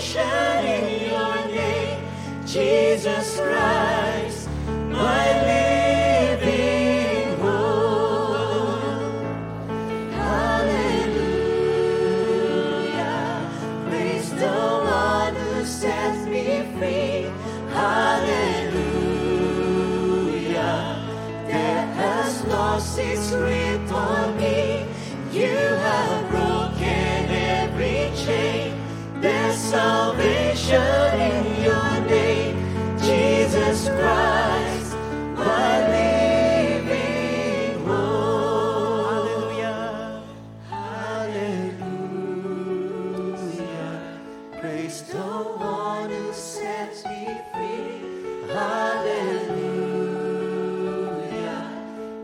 salvation in your name, Jesus Christ, my living hope. Hallelujah, praise the one who sets me free. Hallelujah, death has lost its ring. Salvation in your name, Jesus Christ, my living hope. Hallelujah. Hallelujah. Praise the one who sets me free. Hallelujah.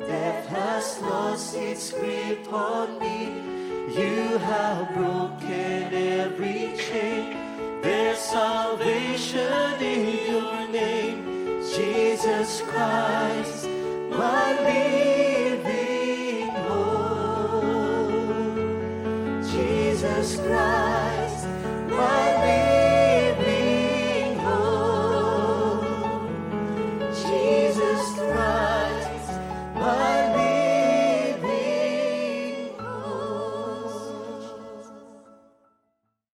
Death has lost its grip on me. You have broken Jesus Christ,